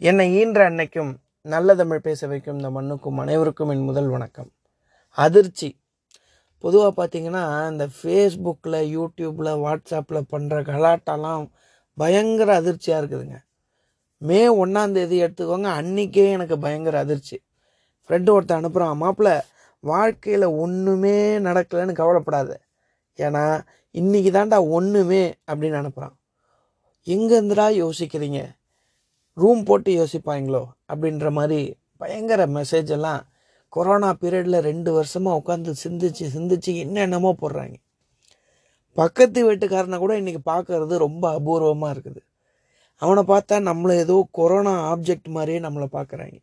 என்னை ஈன்ற அன்னைக்கும் நல்ல தமிழ் பேச வைக்கும் இந்த மண்ணுக்கும் அனைவருக்கும் என் முதல் வணக்கம். அதிர்ச்சி. பொதுவாக பார்த்தீங்கன்னா இந்த ஃபேஸ்புக்கில் யூடியூப்பில் வாட்ஸ்அப்பில் பண்ணுற கலாட்டாலாம் பயங்கர அதிர்ச்சியாக இருக்குதுங்க. மே ஒன்றாந்தேதி எடுத்துக்கோங்க அன்றைக்கே எனக்கு பயங்கர அதிர்ச்சி. ஃப்ரெண்டு ஒருத்தன் அனுப்புகிறான் மாப்பிள்ள வாழ்க்கையில் ஒன்றுமே நடக்கலைன்னு கவலைப்படாது. ஏன்னா இன்றைக்கி தாண்டா ஒன்றுமே அப்படின்னு அனுப்புகிறான் எங்கேருந்துடா யோசிக்கிறீங்க? ரூம் போட்டு யோசிப்பாங்களோ அப்படின்ற மாதிரி பயங்கர மெசேஜ் எல்லாம் கொரோனா பீரியடில் ரெண்டு வருஷமாக உட்காந்து சிந்திச்சு சிந்திச்சு என்னென்னமோ போடுறாங்க. பக்கத்து வீட்டுக்காரனை கூட இன்றைக்கி பார்க்கறது ரொம்ப அபூர்வமாக இருக்குது. அவனை பார்த்தா நம்மளை ஏதோ கொரோனா ஆப்ஜெக்ட் மாதிரியே நம்மளை பார்க்குறாங்க.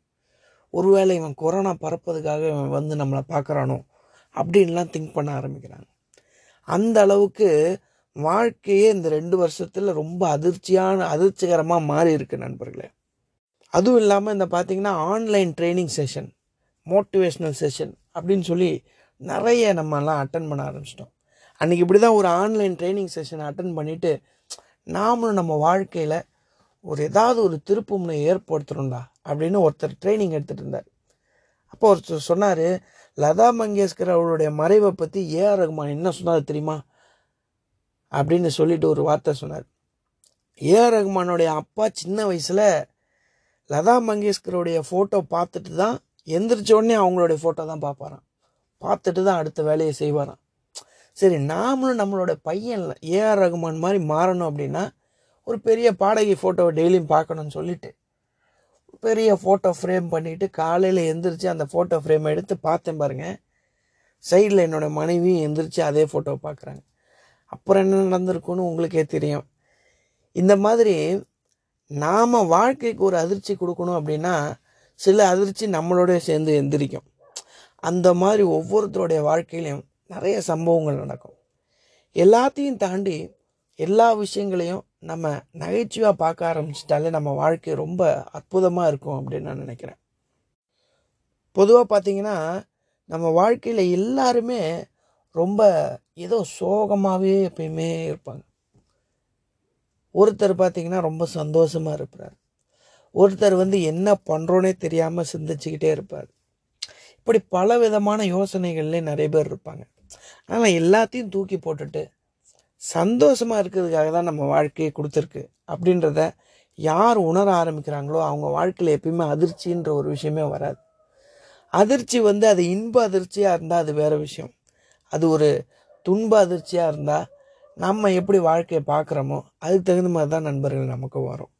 ஒருவேளை இவன் கொரோனா பரப்பதுக்காக இவன் வந்து நம்மளை பார்க்குறானோ அப்படின்லாம் திங்க் பண்ண ஆரம்பிக்கிறாங்க. அந்த அளவுக்கு வாழ்க்கையே இந்த ரெண்டு வருஷத்தில் ரொம்ப அதிர்ச்சியான அதிர்ச்சிகரமாக மாறி இருக்கு நண்பர்களே. அதுவும் இல்லாமல் இந்த பார்த்திங்கன்னா online training session motivational session அப்படின்னு சொல்லி நிறைய நம்மலாம் அட்டன் பண்ண ஆரம்பிச்சிட்டோம். அன்றைக்கி இப்படி தான் ஒரு ஆன்லைன் ட்ரைனிங் செஷனை அட்டன் பண்ணிவிட்டு நாமளும் நம்ம வாழ்க்கையில் ஒரு ஏதாவது ஒரு திருப்புமுனை ஏற்படுத்துகிறோம்டா அப்படின்னு ஒருத்தர் ட்ரைனிங் எடுத்துகிட்டு இருந்தார். அப்போ ஒருத்தர் சொன்னார் லதா மங்கேஷ்கர் அவருடைய மறைவை பற்றி ஏஆர் ரகுமான் என்ன சொன்னார் தெரியுமா? அப்படின்னு சொல்லிட்டு ஒரு வார்த்தை சொன்னார். ஏஆர் ரகுமானுடைய அப்பா சின்ன வயசில் லதா மங்கேஷ்கருடைய ஃபோட்டோ பார்த்துட்டு தான் எந்திரிச்ச உடனே அவங்களுடைய ஃபோட்டோ தான் பார்ப்பாராம். பார்த்துட்டு தான் அடுத்த வேலையை செய்வாராம். சரி நாமளும் நம்மளோட பையன் ஏஆர் ரகுமான் மாதிரி மாறணும் அப்படின்னா ஒரு பெரிய பாடகி ஃபோட்டோவை டெய்லியும் பார்க்கணும்னு சொல்லிட்டு பெரிய ஃபோட்டோ ஃப்ரேம் பண்ணிவிட்டு காலையில் எந்திரிச்சு அந்த ஃபோட்டோ ஃப்ரேம் எடுத்து பார்த்தேன் பாருங்கள் சைடில் என்னோடய மனைவியும் எந்திரிச்சு அதே ஃபோட்டோவை பார்க்குறாங்க. அப்புறம் என்ன நடந்திருக்குன்னு உங்களுக்கே தெரியும். இந்த மாதிரி நாம் வாழ்க்கைக்கு ஒரு அதிர்ச்சி கொடுக்கணும் அப்படின்னா சில அதிர்ச்சி நம்மளோடய சேர்ந்து எந்திரிக்கும். அந்த மாதிரி ஒவ்வொருத்தருடைய வாழ்க்கையிலையும் நிறைய சம்பவங்கள் நடக்கும். எல்லாத்தையும் தாண்டி எல்லா விஷயங்களையும் நம்ம நகைச்சுவாக பார்க்க ஆரம்பிச்சிட்டாலே நம்ம வாழ்க்கை ரொம்ப அற்புதமாக இருக்கும் அப்படின்னு நான் நினைக்கிறேன். பொதுவாக பார்த்தீங்கன்னா நம்ம வாழ்க்கையில் எல்லாருமே ரொம்ப ஏதோ சோகமாகவே எப்பயுமே இருப்பாங்க. ஒருத்தர் பார்த்தீங்கன்னா ரொம்ப சந்தோஷமாக இருப்பார். ஒருத்தர் வந்து என்ன பண்ணுறோன்னே தெரியாமல் சிந்திச்சுக்கிட்டே இருப்பார். இப்படி பல விதமான யோசனைகள்லேயே நிறைய பேர் இருப்பாங்க. ஆனால் எல்லாத்தையும் தூக்கி போட்டுட்டு சந்தோஷமாக இருக்கிறதுக்காக தான் நம்ம வாழ்க்கையை கொடுத்துருக்கு அப்படின்றத யார் உணர ஆரம்பிக்கிறாங்களோ அவங்க வாழ்க்கையில் எப்பயுமே அதிர்ச்சின்ற ஒரு விஷயமே வராது. அதிர்ச்சி வந்து அது இன்ப அதிர்ச்சியாக இருந்தால் அது வேறு விஷயம். அது ஒரு துன்ப அதிர்ச்சியாக இருந்தால் நம்ம எப்படி வாழ்க்கையை பார்க்குறோமோ அதுக்கு தகுந்த மாதிரி தான் நண்பர்கள் நமக்கு வரும்.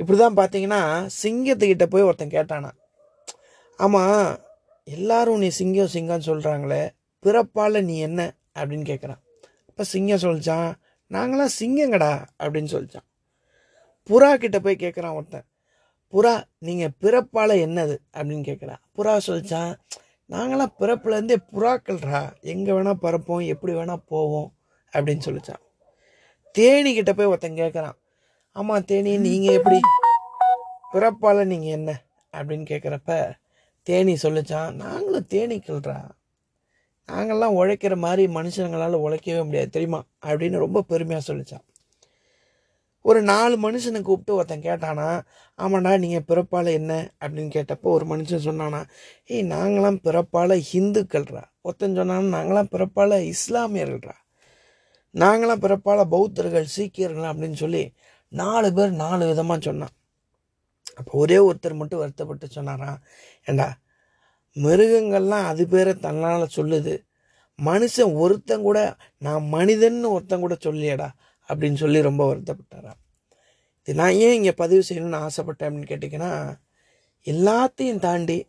இப்படி தான் பார்த்தீங்கன்னா சிங்கத்துக்கிட்ட போய் ஒருத்தன் கேட்டானா ஆமாம் எல்லாரும் நீ சிங்கம் சிங்கம்னு சொல்கிறாங்களே பிறப்பால் நீ என்ன? அப்படின்னு கேட்குறான் அப்போ சிங்கம் சொல்லிச்சான் நாங்களாம் சிங்கங்கடா அப்படின்னு சொல்லிச்சான். புறா கிட்ட போய் கேட்குறான் ஒருத்தன் புறா நீங்கள் பிறப்பால் என்னது? அப்படின்னு கேட்குறா புறா சொல்லிச்சான் நாங்களாம் பிறப்புலேருந்தே புறாக்கள்ரா. எங்கே வேணால் பறப்போம் எப்படி வேணால் போவோம் அப்படின்னு சொல்லிச்சான். தேனிக்கிட்ட போய் ஒருத்தன் கேட்குறான் ஆமாம் தேனி நீங்கள் எப்படி? பிறப்பால் நீங்கள் என்ன? அப்படின்னு கேட்குறப்ப தேனி சொல்லிச்சான் நாங்களும் தேனீக்கள்ரா. நாங்கள்லாம் உழைக்கிற மாதிரி மனுஷங்களால் உழைக்கவே முடியாது தெரியுமா? அப்படின்னு ரொம்ப பெருமையாக சொல்லிச்சான். ஒரு நாலு மனுஷனை கூப்பிட்டு ஒருத்தன் கேட்டானா ஆமாண்டா நீங்கள் பிறப்பால் என்ன? அப்படின்னு கேட்டப்போ ஒரு மனுஷன் சொன்னானா ஏய் நாங்களாம் பிறப்பால் ஹிந்துக்கள்ரா. ஒருத்தன் சொன்னானா நாங்களாம் பிறப்பால் இஸ்லாமியர்கள்ரா. நாங்களாம் பிறப்பால் பௌத்தர்கள் சீக்கியர்கள் அப்படின்னு சொல்லி நாலு பேர் நாலு விதமாக சொன்னான். அப்போ ஒரே ஒருத்தர் மட்டும் வருத்தப்பட்டு சொன்னாரான் ஏண்டா மிருகங்கள்லாம் அது பேரை தன்னால் சொல்லுது. மனுஷன் ஒருத்தன் கூட நான் மனிதன்னு ஒருத்தன் கூட சொல்லியடா அப்படின்னு சொல்லி ரொம்ப வருத்தப்பட்டாராம். இது நான் ஏன் இங்கே பதிவு செய்யணும்னு ஆசைப்பட்டேன் அப்படின்னு கேட்டிங்கன்னா எல்லாத்தையும் தாண்டி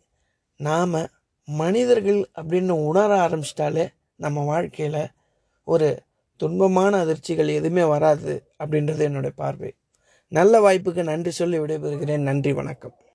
நாம் மனிதர்கள் அப்படின்னு உணர ஆரம்பிச்சிட்டாலே நம்ம வாழ்க்கையில் ஒரு துன்பமான அதிர்ச்சிகள் எதுவுமே வராது அப்படின்றது என்னுடைய பார்வை. நல்ல வாய்ப்புக்கு நன்றி சொல்லி விடைபெறுகிறேன். நன்றி வணக்கம்.